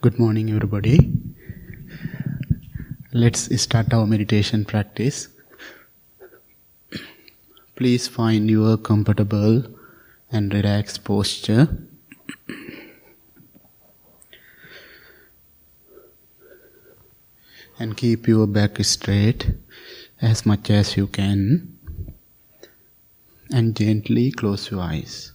Good morning, everybody. Let's start our meditation practice. Please find your comfortable and relaxed posture. And keep your back straight as much as you can. And gently close your eyes.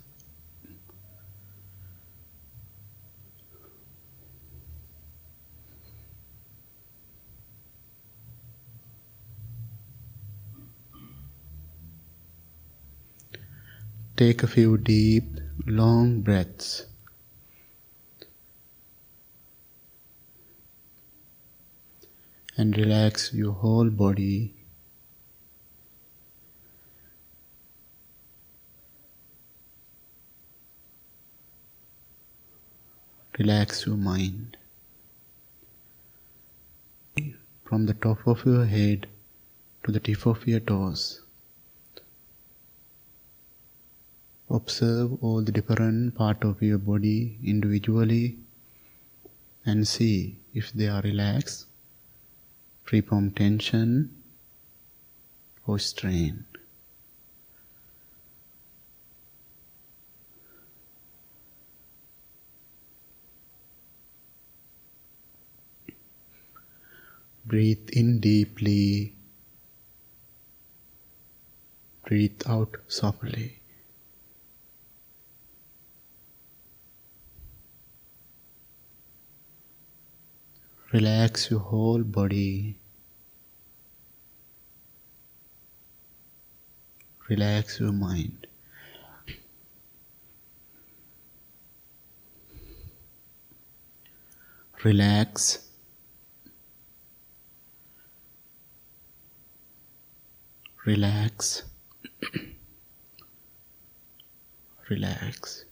Take a few deep, long breaths. And relax your whole body. Relax your mind. From the top of your head to the tip of your toes. Observe all the different part of your body individually and see if they are relaxed, free from tension or strain. Breathe in deeply. Breathe out softly. Relax your whole body. Relax your mind. Relax. Relax. Relax.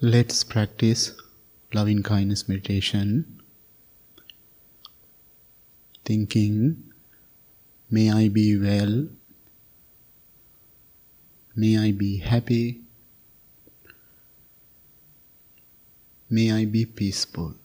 Let's practice loving kindness meditation. Thinking, may I be well, may I be happy, may I be peaceful.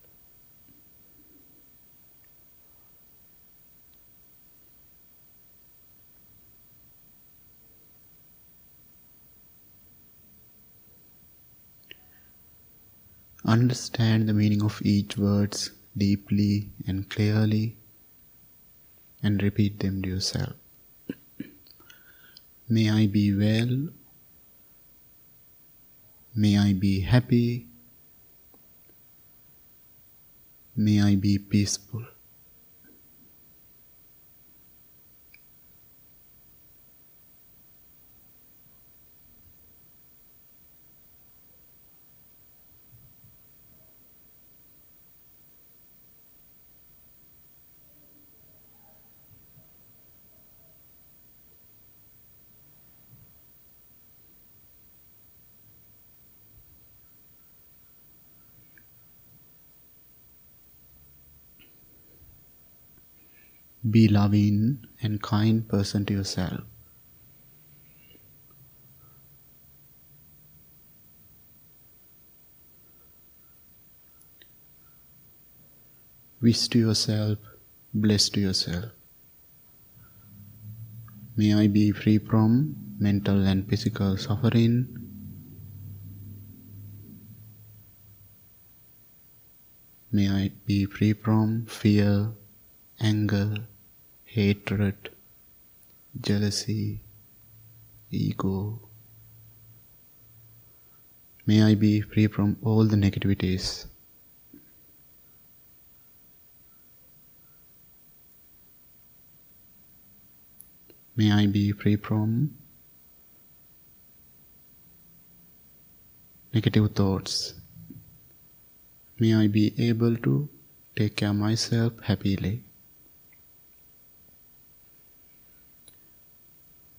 Understand the meaning of each words deeply and clearly and repeat them to yourself. May I be well. May I be happy. May I be peaceful. Be loving and kind person to yourself. Wish to yourself, bless to yourself. May I be free from mental and physical suffering. May I be free from fear, anger, hatred, jealousy, ego. May I be free from all the negativities. May I be free from negative thoughts. May I be able to take care of myself happily.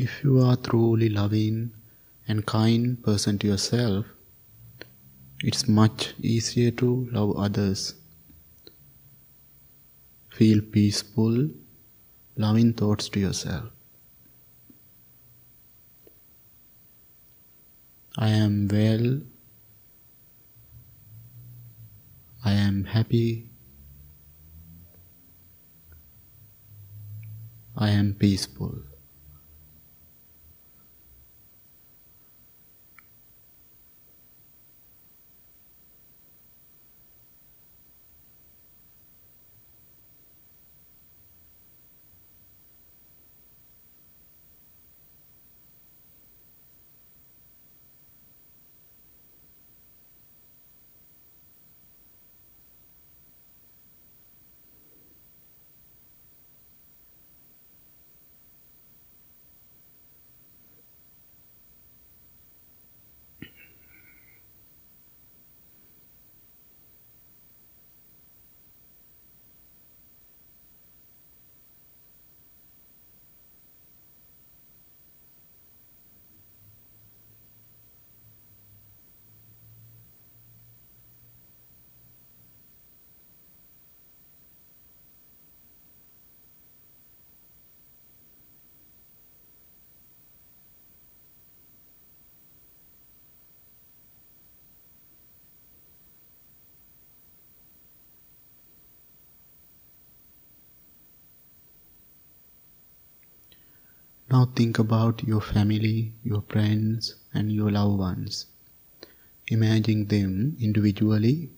If you are truly loving and kind person to yourself, it's much easier to love others. Feel peaceful, loving thoughts to yourself. I am well. I am happy. I am peaceful. Now think about your family, your friends, and your loved ones. Imagine them individually.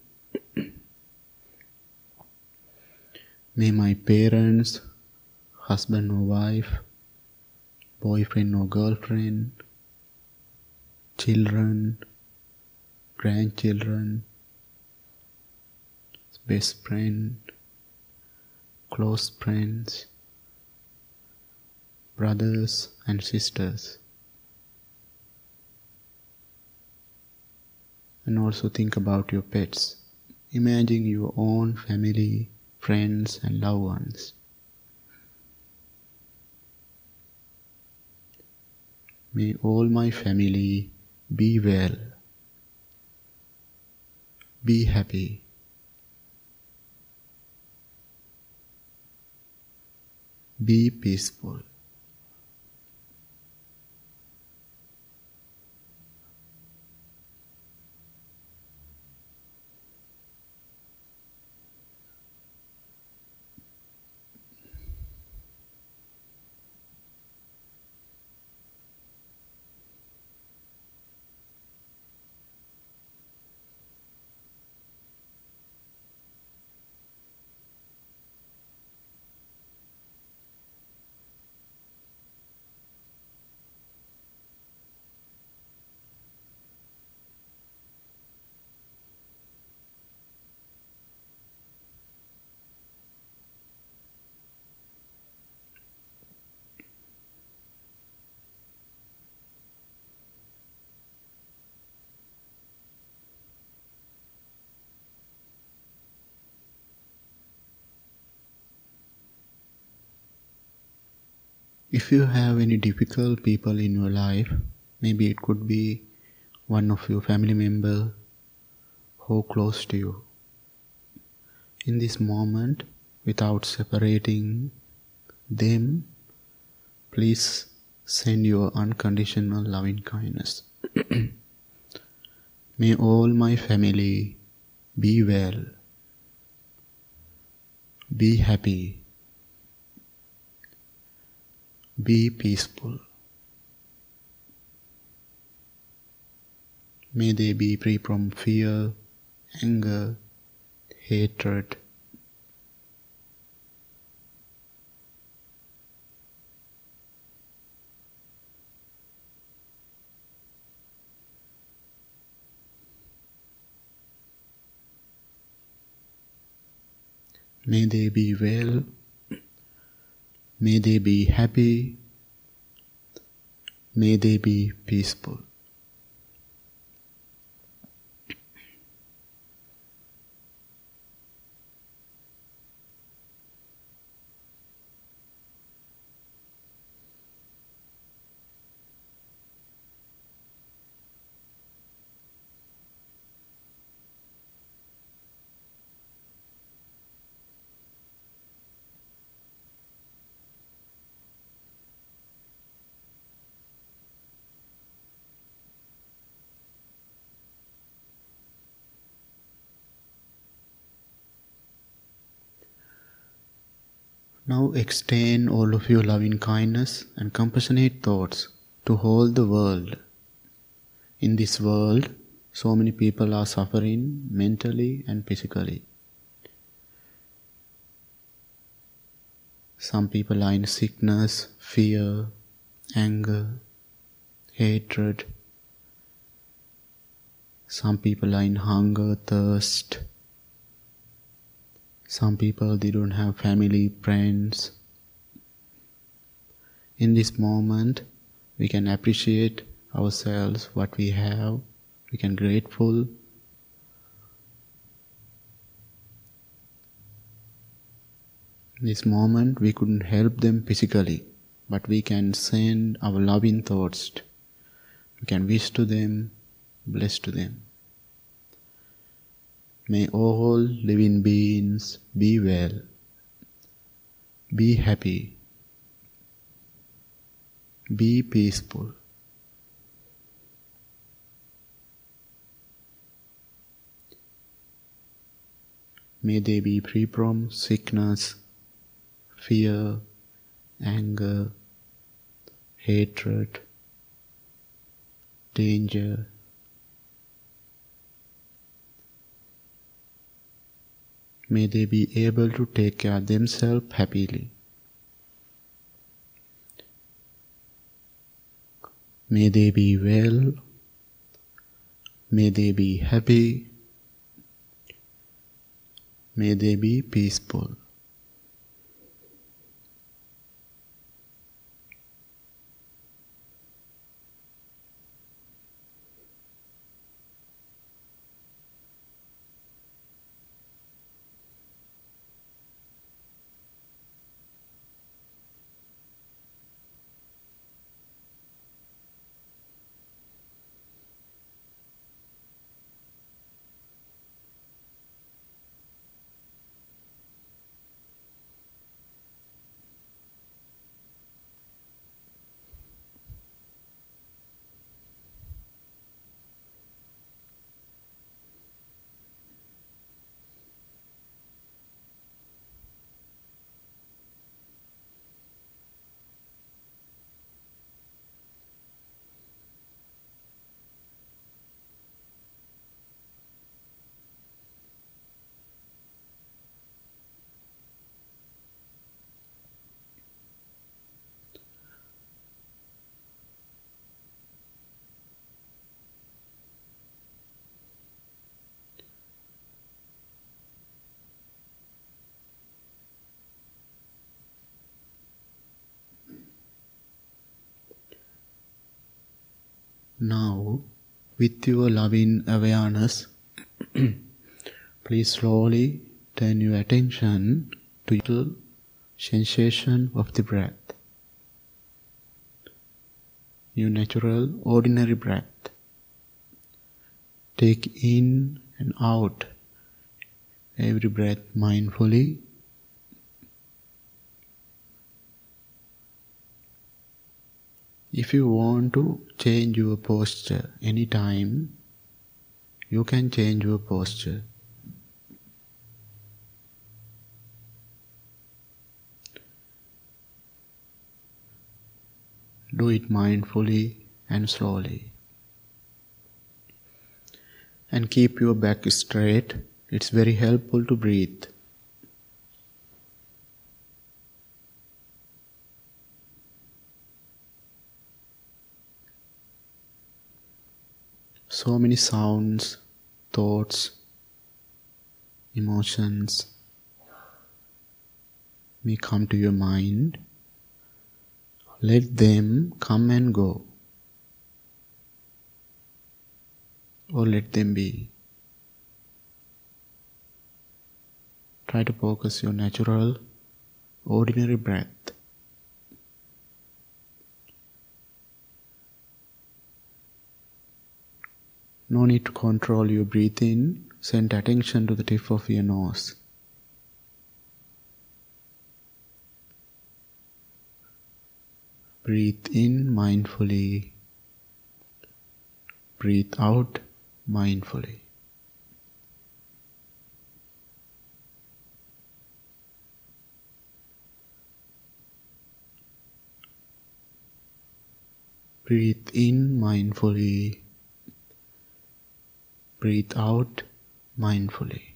May my parents, husband or wife, boyfriend or girlfriend, children, grandchildren, best friend, close friends, brothers and sisters, And also think about your pets. Imagine your own family, friends, and loved ones. May all my family be well, be happy. Be peaceful. If you have any difficult people in your life, maybe it could be one of your family member who close to you. In this moment, without separating them, please send your unconditional loving kindness. May all my family be well, be happy, be peaceful. May they be free from fear, anger, hatred. May they be well May they be happy. May they be peaceful. Now extend all of your loving kindness and compassionate thoughts to whole the world. In this world, so many people are suffering mentally and physically. Some people are in sickness, fear, anger, hatred. Some people are in hunger, thirst, some people they don't have family, friends. In this moment, we can appreciate ourselves, what we have. We can grateful. In this moment, we couldn't help them physically, but we can send our loving thoughts. We can wish to them, bless to them. May all living beings be well, be happy, be peaceful. May they be free from sickness, fear, anger, hatred, danger, May they be able to take care of themselves happily. May they be well. May they be happy. May they be peaceful. Now, with your loving awareness, please slowly turn your attention to the sensation of the breath. Your natural, ordinary breath. Take in and out every breath mindfully. If you want to change your posture anytime, you can change your posture. Do it mindfully and slowly. And keep your back straight. It's very helpful to breathe. So many sounds, thoughts, emotions may come to your mind. Let them come and go. Or let them be. Try to focus your natural, ordinary breath. No need to control your breathing. Send attention to the tip of your nose. Breathe in mindfully. Breathe out mindfully. Breathe in mindfully. Breathe out mindfully.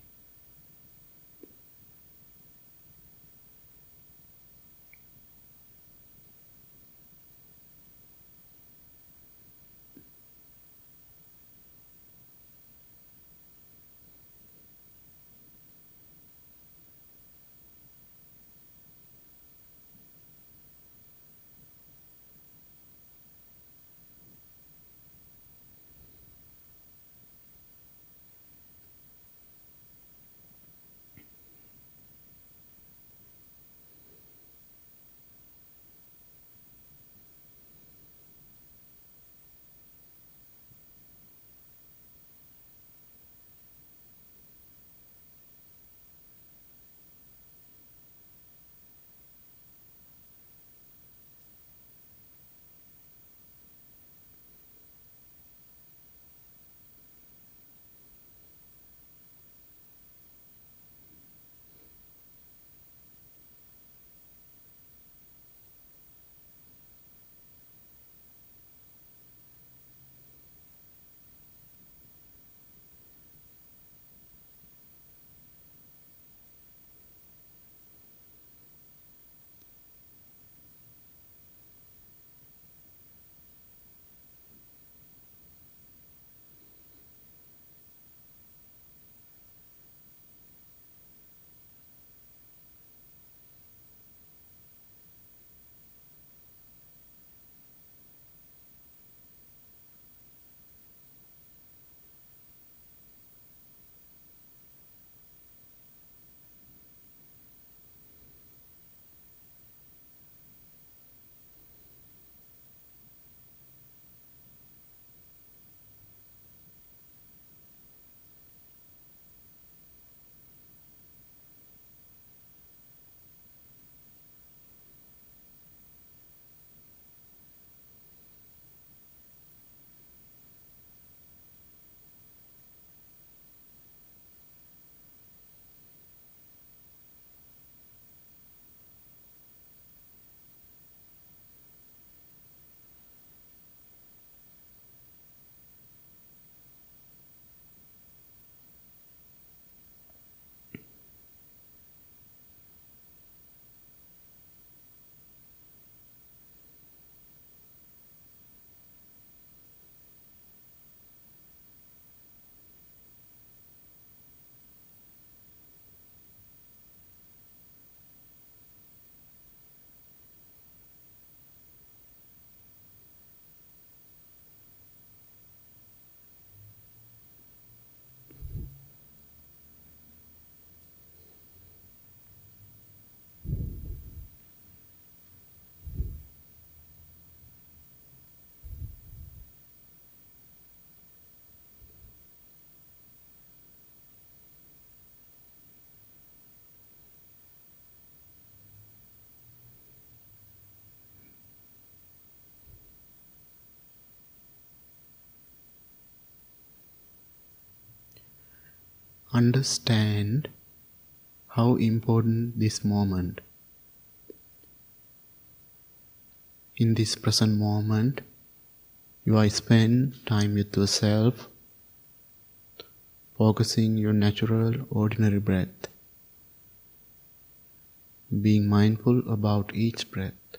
Understand how important this moment. In this present moment, you are spend time with yourself, focusing your natural ordinary breath, being mindful about each breath.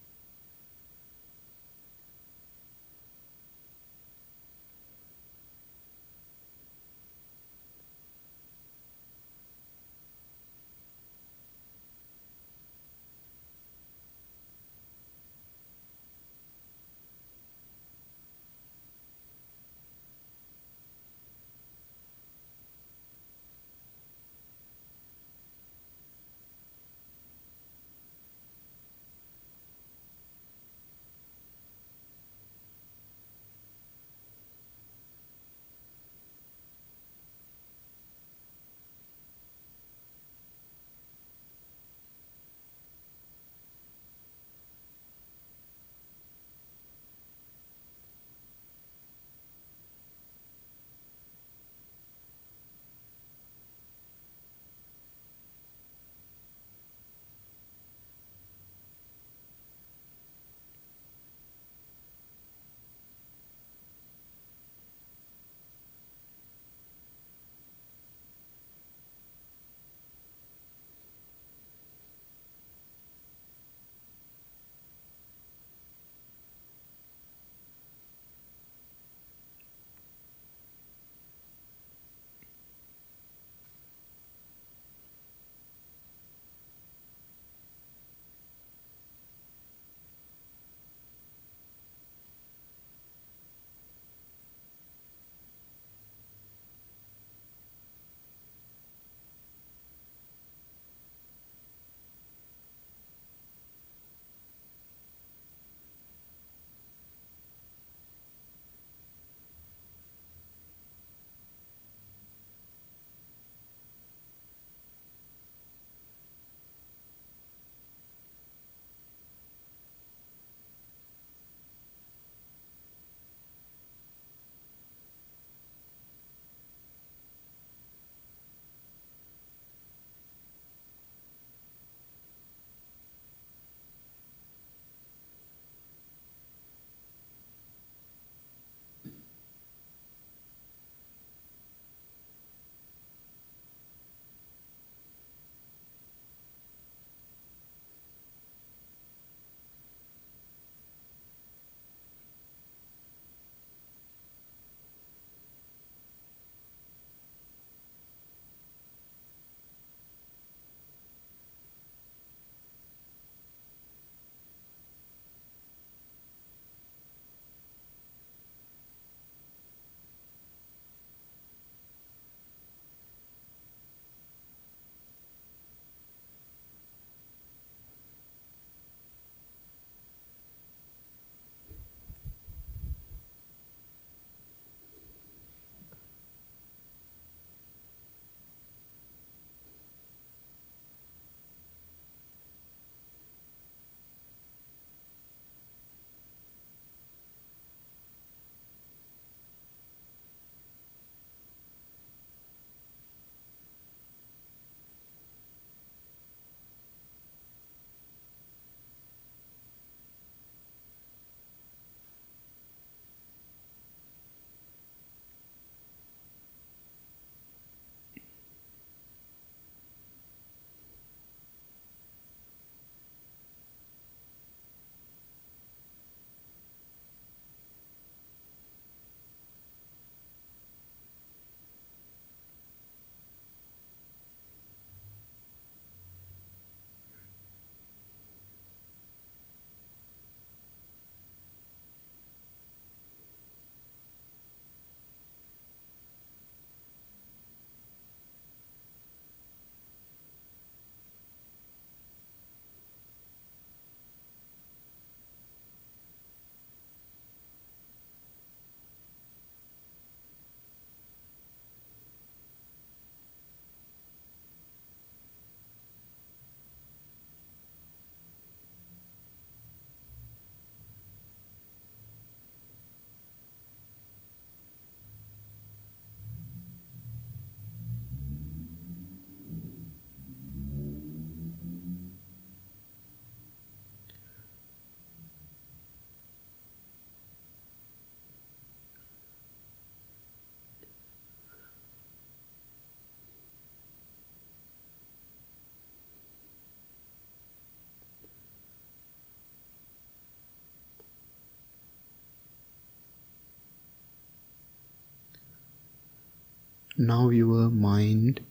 Now your mind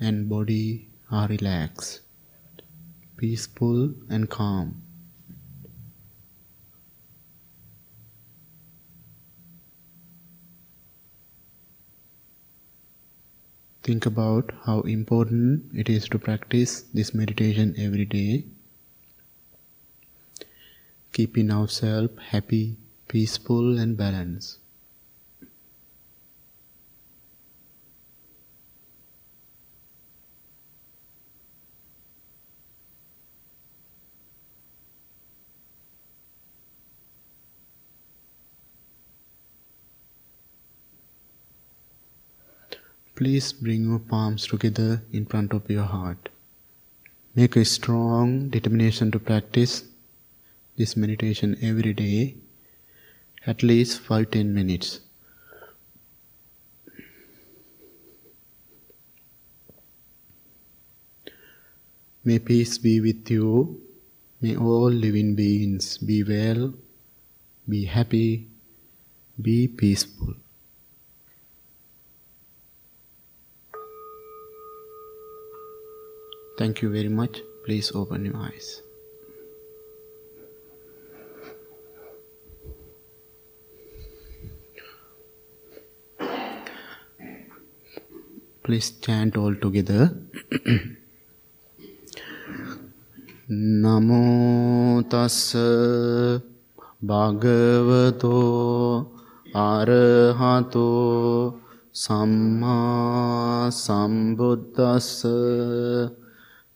and body are relaxed, peaceful and calm. Think about how important it is to practice this meditation every day, keeping ourselves happy, peaceful, and balanced. Please bring your palms together in front of your heart. Make a strong determination to practice this meditation every day, at least 5 10 minutes. May peace be with you. May all living beings be well, be happy, be peaceful. Thank you very much. Please open your eyes. Please chant all together. නමෝ තස්ස භගවතෝ අරහතෝ සම්මා සම්බුද්දස්ස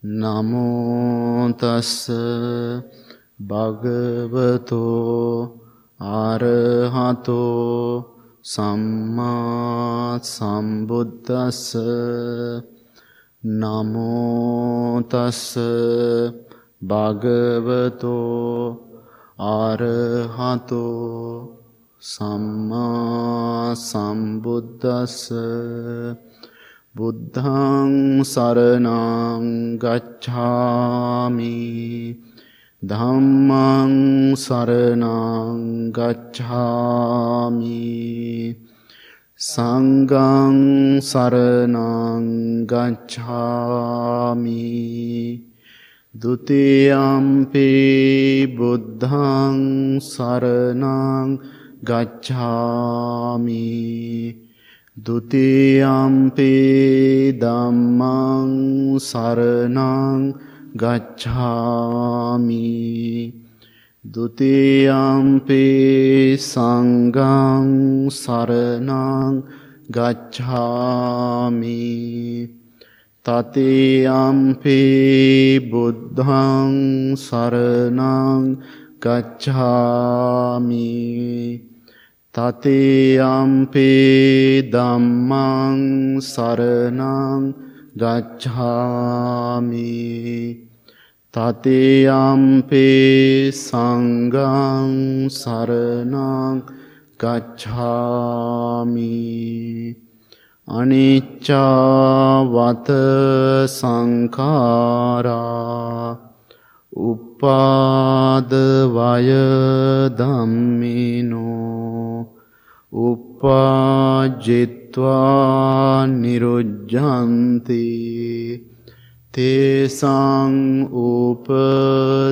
නමෝතස්ස භගවතෝ ආරහතෝ සම්මා සම්බුද්දස්ස. නමෝතස්ස භගවතෝ ආරහතෝ සම්මා සම්බුද්දස්ස. බුද්ධං සරණං ගච්ඡාමි। ධම්මං සරණං ගච්ඡාමි। සංඝං සරණං ගච්ඡාමි। ဒ ුතියම්පි බුද්ධං සරණං ගච්ඡාමි। දුතියම්පි ධම්මං සරණං ගච්ඡාමි. ဒ ුතියම්පි සංඝං සරණං ගච්ඡාමි. තතියම්පි බුද්ධං සරණං ගච්ඡාමි. තතියම්පි ධම්මං සරණං ගච්ඡාමි තතියම්පි සංඝං සරණං ගච්ඡාමි අනිච්චවත සංඛාරා උපාද වය ධම්මිනෝ උපාජිත්වා නිරුජ්ජන්ති තේසං උප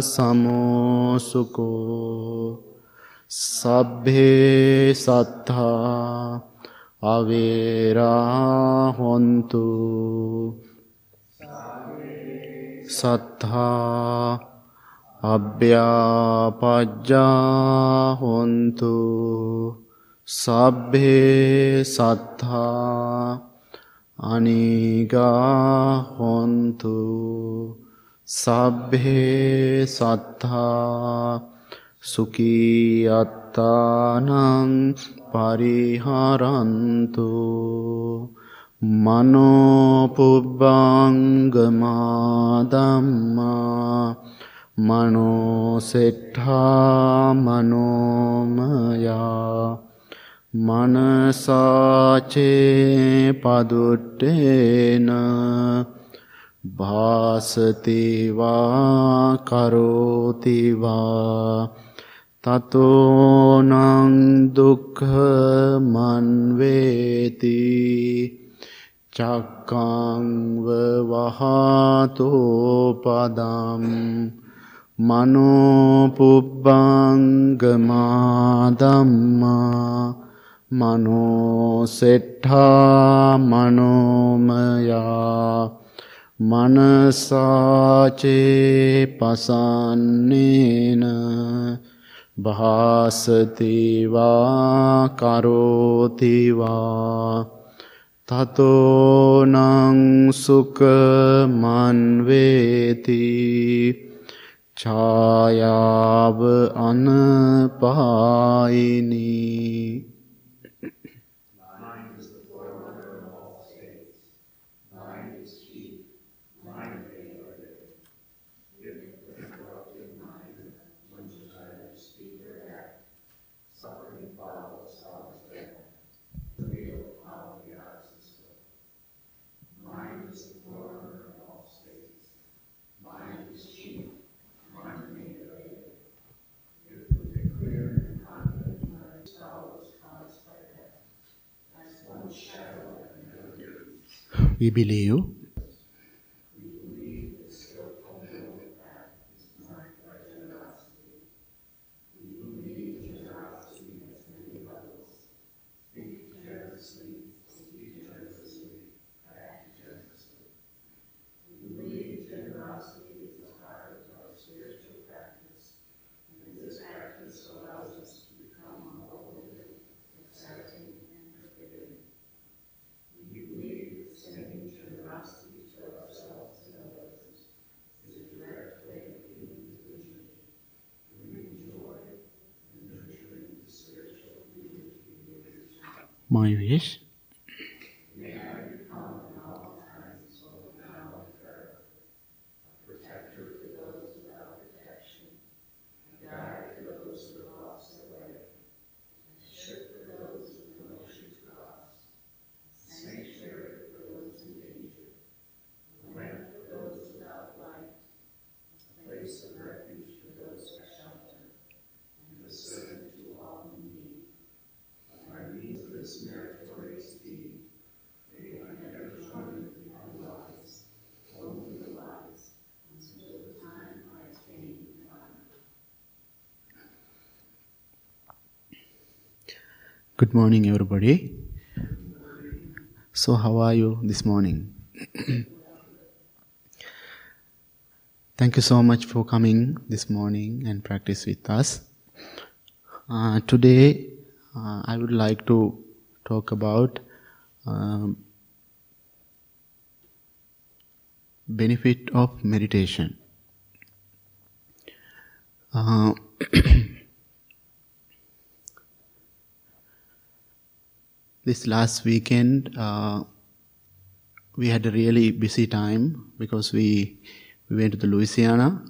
සමෝසුකෝ සබ්බේ සත්තා අවේරා හොන්තු සත්තා අභ්‍යාපජ්ජා හොන්තු සබ්බේ සත්තා අනිගා හොන්තු සබ්බේ සත්තා සුකී අත්තානං පරිහරන්තු මනෝපුබ්බංගමා ධම්මා මනෝසෙට්ඨා මනෝමයා. මනසාචේ පදුට්ටේන. භාසතිවා කරෝතිවා. තතෝනං දුක්ඛ මන්වේති චක්කංව වහතෝ පදම් මනෝපුබ්බංගමා ධම්මා මනෝසෙට්ඨා මනෝමයා මනසාචේ පසන්නේන භාසතිවා කරෝතිවා තතෝනං සුකමන් වේති ඡායාව අනපායිනී. We believe Good morning, everybody. So, how are you this morning? Thank you so much for coming this morning and practice with us. Uh, today, uh, I would like to talk about um, benefit of meditation. Uh, this last weekend uh, we had a really busy time because we we went to the Louisiana,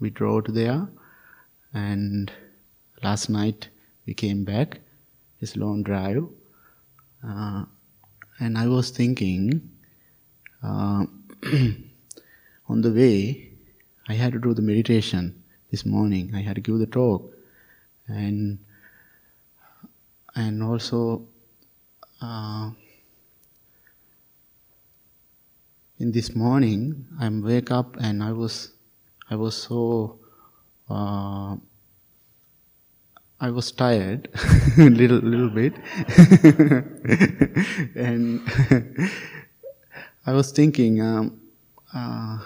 we drove there, and last night we came back. It's long drive, uh, and I was thinking uh, on the way I had to do the meditation this morning. I had to give the talk, and and also uh, in this morning I wake up and I was I was so uh, I was tired little little bit. And I was thinking um, uh,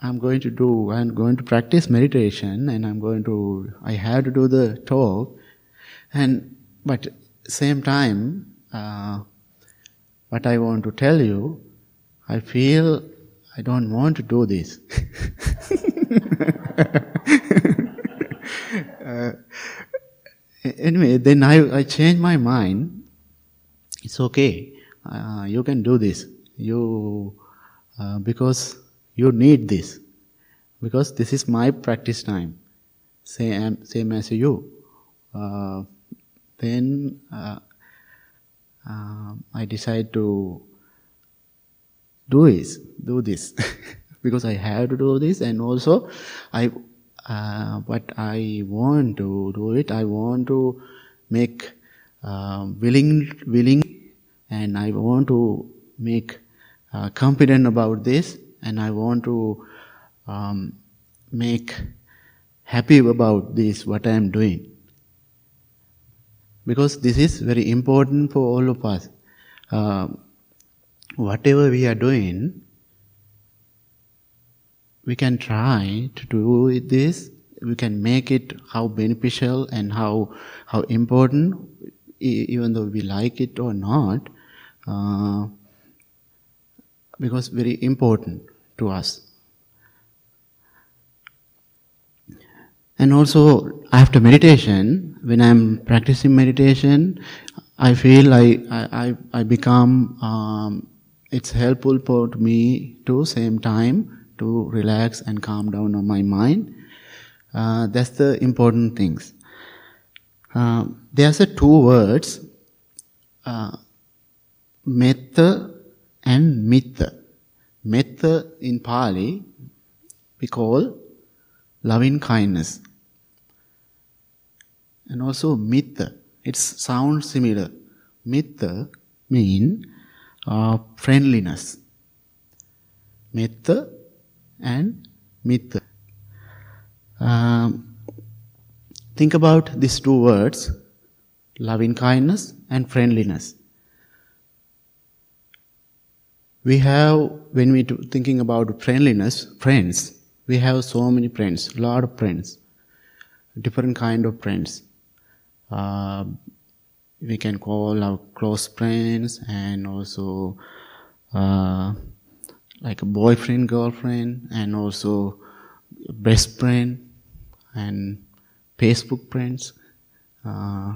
I'm going to do I'm going to practice meditation and I'm going to I have to do the talk. And but same time, uh, what I want to tell you, I feel I don't want to do this. uh, anyway, then I, I changed my mind. It's okay. Uh, you can do this. You uh, because you need this. Because this is my practice time. Same same as you. Then uh, uh, I decide to do this, do this, because I have to do this, and also I, uh, what I want to do it, I want to make uh, willing, willing, and I want to make uh, confident about this, and I want to um, make happy about this what I am doing because this is very important for all of us. Uh, whatever we are doing, we can try to do this. We can make it how beneficial and how how important, even though we like it or not, uh, because very important to us. And also after meditation, when I'm practicing meditation, I feel I I, I become um, it's helpful for me to same time to relax and calm down on my mind. Uh, that's the important things. Uh, there's a two words, uh, metta and mitta. Metta in Pali we call loving kindness and also mitta. It sounds similar. Mitta mean uh, friendliness. Metta and mitta. Um, think about these two words, loving kindness and friendliness. We have, when we thinking about friendliness, friends, we have so many friends, lot of friends, different kind of friends. Uh, we can call our close friends and also uh, like a boyfriend, girlfriend, and also best friend and Facebook friends. Uh,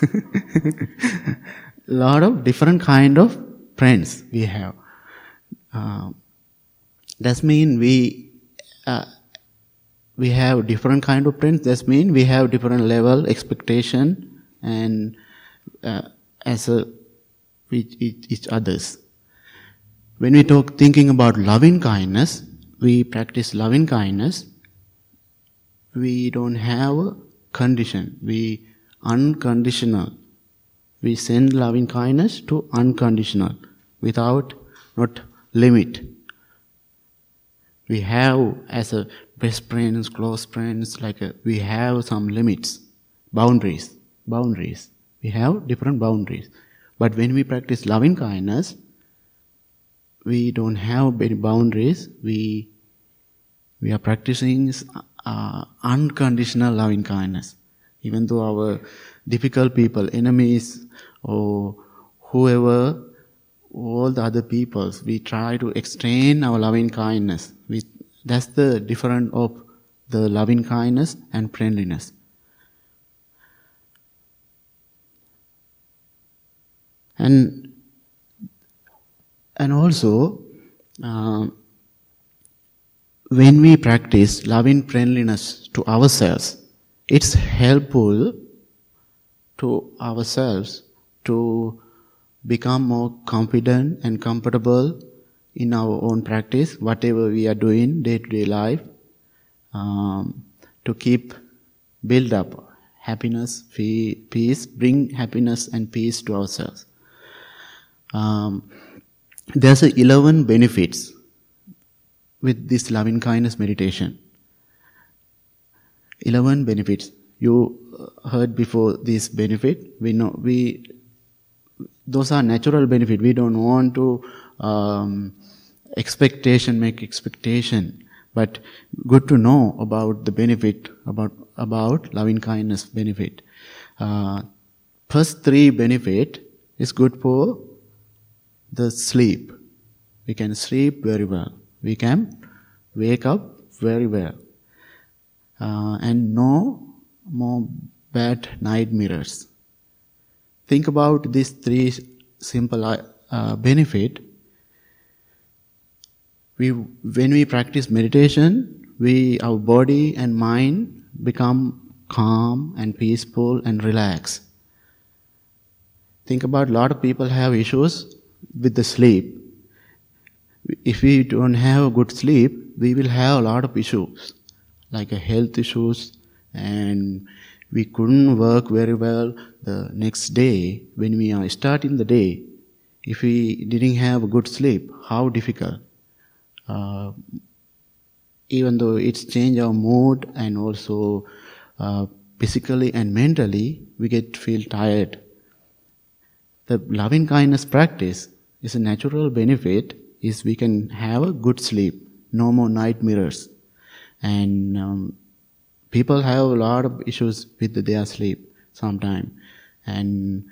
lot of different kind of friends we have. Uh, that mean we uh, we have different kind of friends. That mean we have different level expectation and uh, as a with each others. When we talk thinking about loving kindness, we practice loving kindness. We don't have a condition. We unconditional. We send loving kindness to unconditional without not limit. We have as a best friends, close friends, like a, we have some limits, boundaries, boundaries. We have different boundaries. But when we practice loving kindness, we don't have any boundaries. We we are practicing uh, unconditional loving kindness. Even though our difficult people, enemies, or whoever, all the other peoples, we try to extend our loving kindness. We, that's the difference of the loving kindness and friendliness. and and also uh, when we practice loving friendliness to ourselves it's helpful to ourselves to become more confident and comfortable in our own practice whatever we are doing day to day life um, to keep build up happiness peace bring happiness and peace to ourselves. Um, there's a 11 benefits with this loving kindness meditation. 11 benefits. You heard before this benefit. We know we those are natural benefit. We don't want to um, expectation make expectation but good to know about the benefit about about loving kindness benefit uh, first three benefit is good for the sleep. We can sleep very well. We can wake up very well. Uh, and no more bad night mirrors. Think about these three simple uh, benefit. We, when we practice meditation, we, our body and mind become calm and peaceful and relaxed. Think about a lot of people have issues with the sleep, if we don't have a good sleep, we will have a lot of issues, like health issues, and we couldn't work very well the next day when we are starting the day. if we didn't have a good sleep, how difficult. Uh, even though it's change our mood and also uh, physically and mentally, we get feel tired. The loving kindness practice is a natural benefit is we can have a good sleep, no more night mirrors. And um, people have a lot of issues with their sleep sometime. And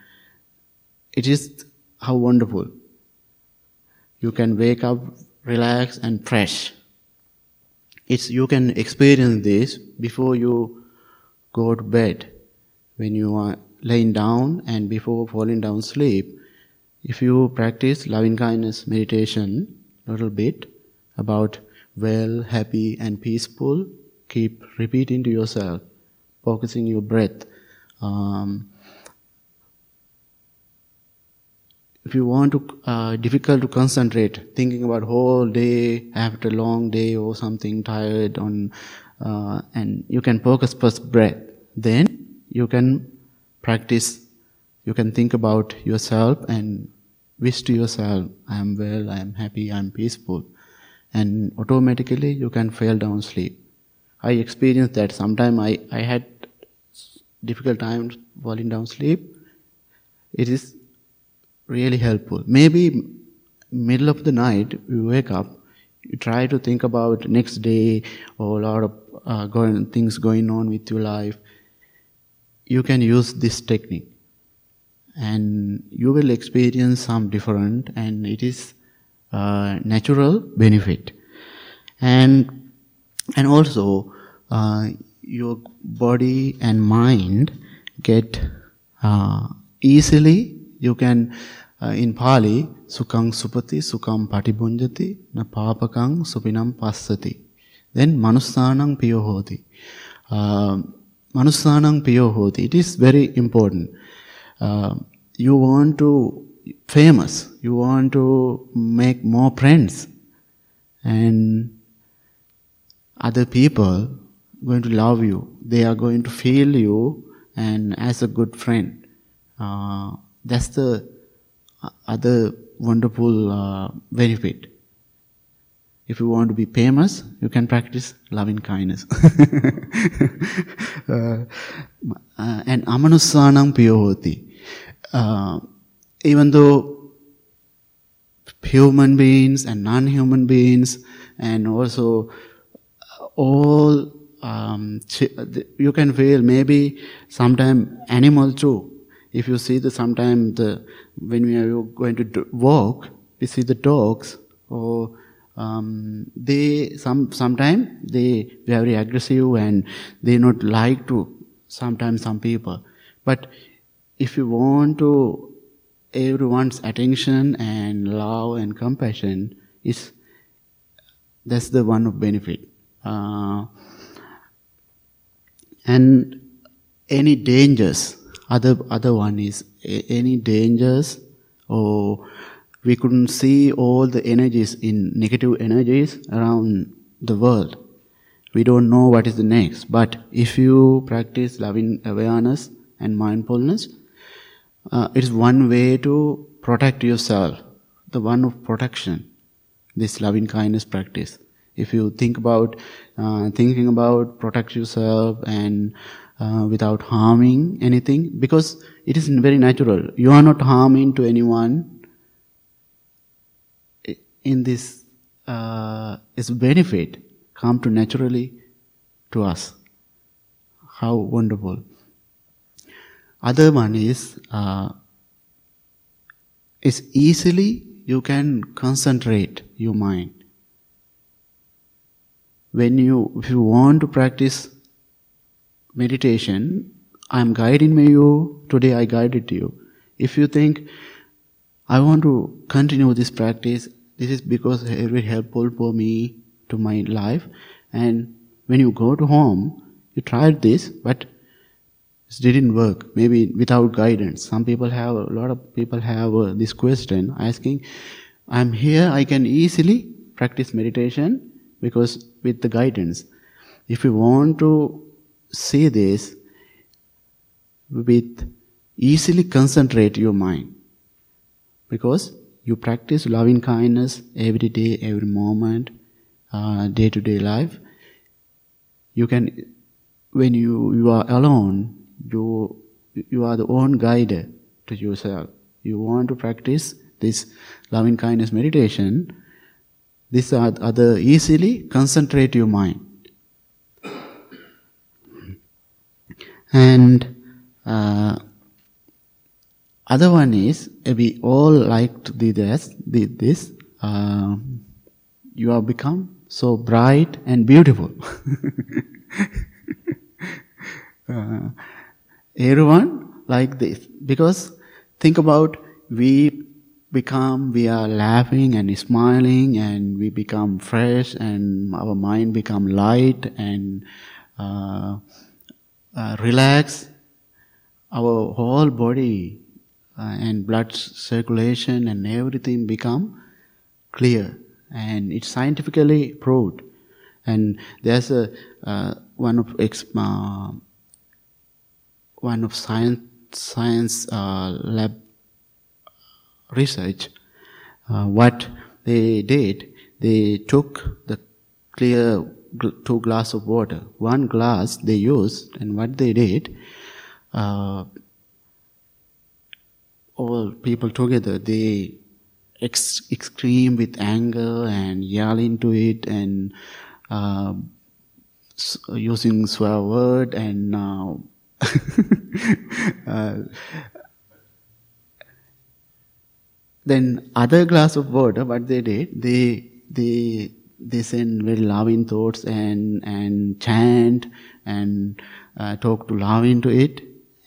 it is how wonderful. You can wake up relaxed and fresh. It's, you can experience this before you go to bed. When you are laying down and before falling down sleep, if you practice loving kindness meditation a little bit about well, happy and peaceful, keep repeating to yourself, focusing your breath. Um, if you want to uh, difficult to concentrate thinking about whole day after long day or something tired on uh, and you can focus first breath then you can practice you can think about yourself and wish to yourself i am well i am happy i am peaceful and automatically you can fall down sleep i experienced that. Sometime i i had difficult times falling down sleep it is really helpful. Maybe middle of the night you wake up, you try to think about next day or a lot of uh, going, things going on with your life. You can use this technique, and you will experience some different, and it is uh, natural benefit, and and also uh, your body and mind get uh, easily you can, uh, in Pali, sukang supati, sukam patibunjati, na papakang supinam passati. Then manussanang piyo hoti. Uh, manussanang piyo hoti. It is very important. Uh, you want to famous. You want to make more friends. And other people going to love you. They are going to feel you and as a good friend. Uh, that's the uh, other wonderful uh, benefit. If you want to be famous, you can practice loving kindness. uh, uh, and amanussanam piyoti. Uh, even though human beings and non-human beings and also all um, you can feel maybe sometime animal too if you see the sometimes the when we are going to walk, we see the dogs or um, they some sometimes they very aggressive and they not like to sometimes some people. But if you want to everyone's attention and love and compassion is that's the one of benefit. Uh, and any dangers other other one is any dangers or we couldn't see all the energies in negative energies around the world. We don't know what is the next. But if you practice loving awareness and mindfulness, uh, it is one way to protect yourself, the one of protection, this loving kindness practice. If you think about uh, thinking about protect yourself and uh, without harming anything because it is very natural. You are not harming to anyone. In this, uh, its benefit come to naturally to us. How wonderful. Other one is uh, is easily you can concentrate your mind. When you if you want to practice meditation, I'm guiding you, today I guided you. If you think, I want to continue this practice, this is because it will helpful for me to my life. And when you go to home, you tried this, but it didn't work. Maybe without guidance. Some people have, a lot of people have uh, this question asking, I'm here, I can easily practice meditation because with the guidance. If you want to see this with easily concentrate your mind because you practice loving kindness every day, every moment, day to day life, you can, when you, you are alone, you, you are the own guide to yourself. You want to practice this loving kindness meditation, this are other easily concentrate your mind. And uh, other one is we all like to do this. This. Uh, you have become so bright and beautiful. uh, everyone like this because think about we become we are laughing and smiling and we become fresh and our mind become light and uh, uh, relax our whole body uh, and blood circulation and everything become clear and it's scientifically proved. And there's a uh, one of uh, one of science science uh, lab research what they did they took the clear gl- two glass of water. One glass they used and what they did uh, all people together, they ex- scream with anger and yell into it and uh, s- using swear word and uh, then other glass of water, what they did, they they they send very loving thoughts and and chant and uh, talk to love into it.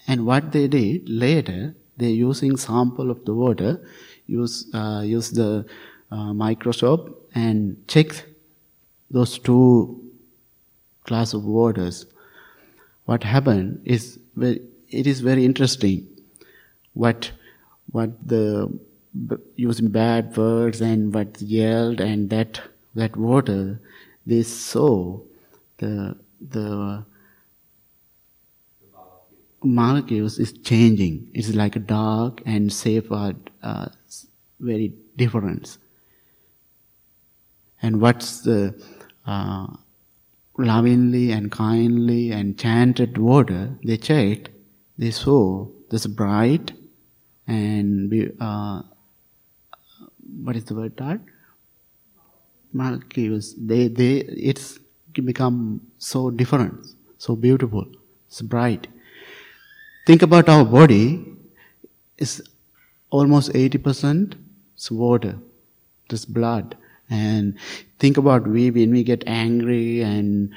And what they did later, they're using sample of the water, use, uh, use the uh, microscope and check those two glass of waters. What happened is very, it is very interesting. What what the using bad words and what yelled and that that water they saw the the molecules is changing. It's like a dark and safe are uh, very different. And what's the uh, lovingly and kindly and chanted water? They checked. They saw this bright and uh, what is the word that? Molecules. They they it's become so different, so beautiful, so bright Think about our body is almost 80% it's water, just blood. And think about we when we get angry and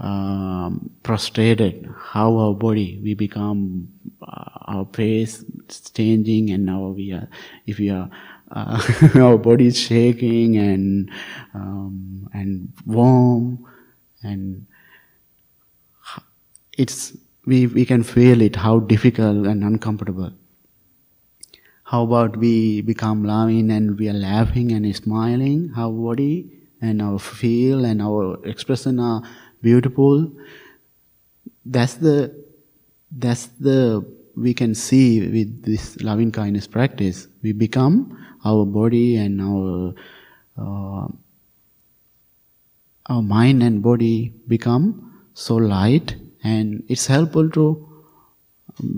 um, frustrated, how our body we become uh, our face is changing, and now we are if we are uh, our body is shaking and um, and warm and it's we, we can feel it, how difficult and uncomfortable. How about we become loving and we are laughing and smiling, our body and our feel and our expression are beautiful. That's the, that's the, we can see with this loving kindness practice. We become our body and our, uh, our mind and body become so light and it's helpful to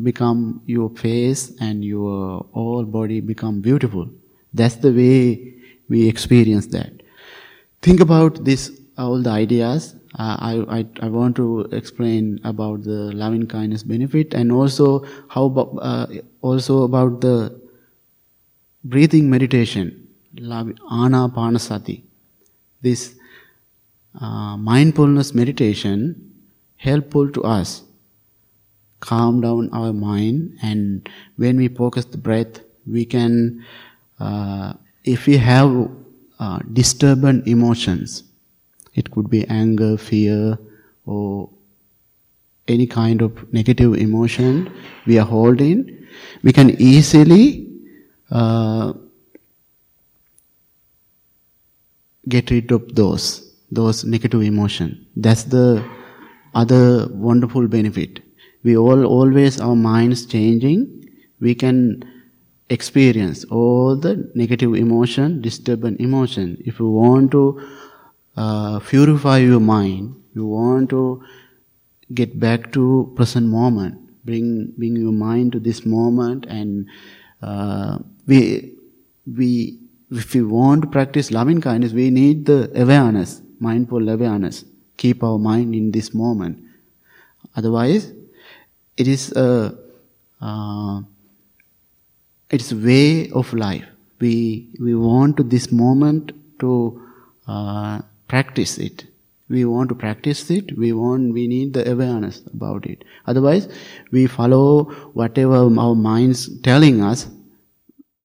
become your face and your whole body become beautiful. That's the way we experience that. Think about this all the ideas. Uh, I, I, I want to explain about the loving kindness benefit and also how uh, also about the breathing meditation anapanasati this uh, mindfulness meditation helpful to us. Calm down our mind, and when we focus the breath, we can, uh, if we have uh, disturbing emotions, it could be anger, fear, or any kind of negative emotion we are holding, we can easily uh, get rid of those those negative emotion. That's the other wonderful benefit. We all always our minds changing. We can experience all the negative emotion, disturbing emotion. If you want to uh, purify your mind, you want to get back to present moment, bring bring your mind to this moment, and uh, we we if we want to practice loving kindness, we need the awareness, mindful awareness. Keep our mind in this moment. Otherwise, it is a uh, it's way of life. We we want this moment to uh, practice it. We want to practice it. We want we need the awareness about it. Otherwise, we follow whatever our minds telling us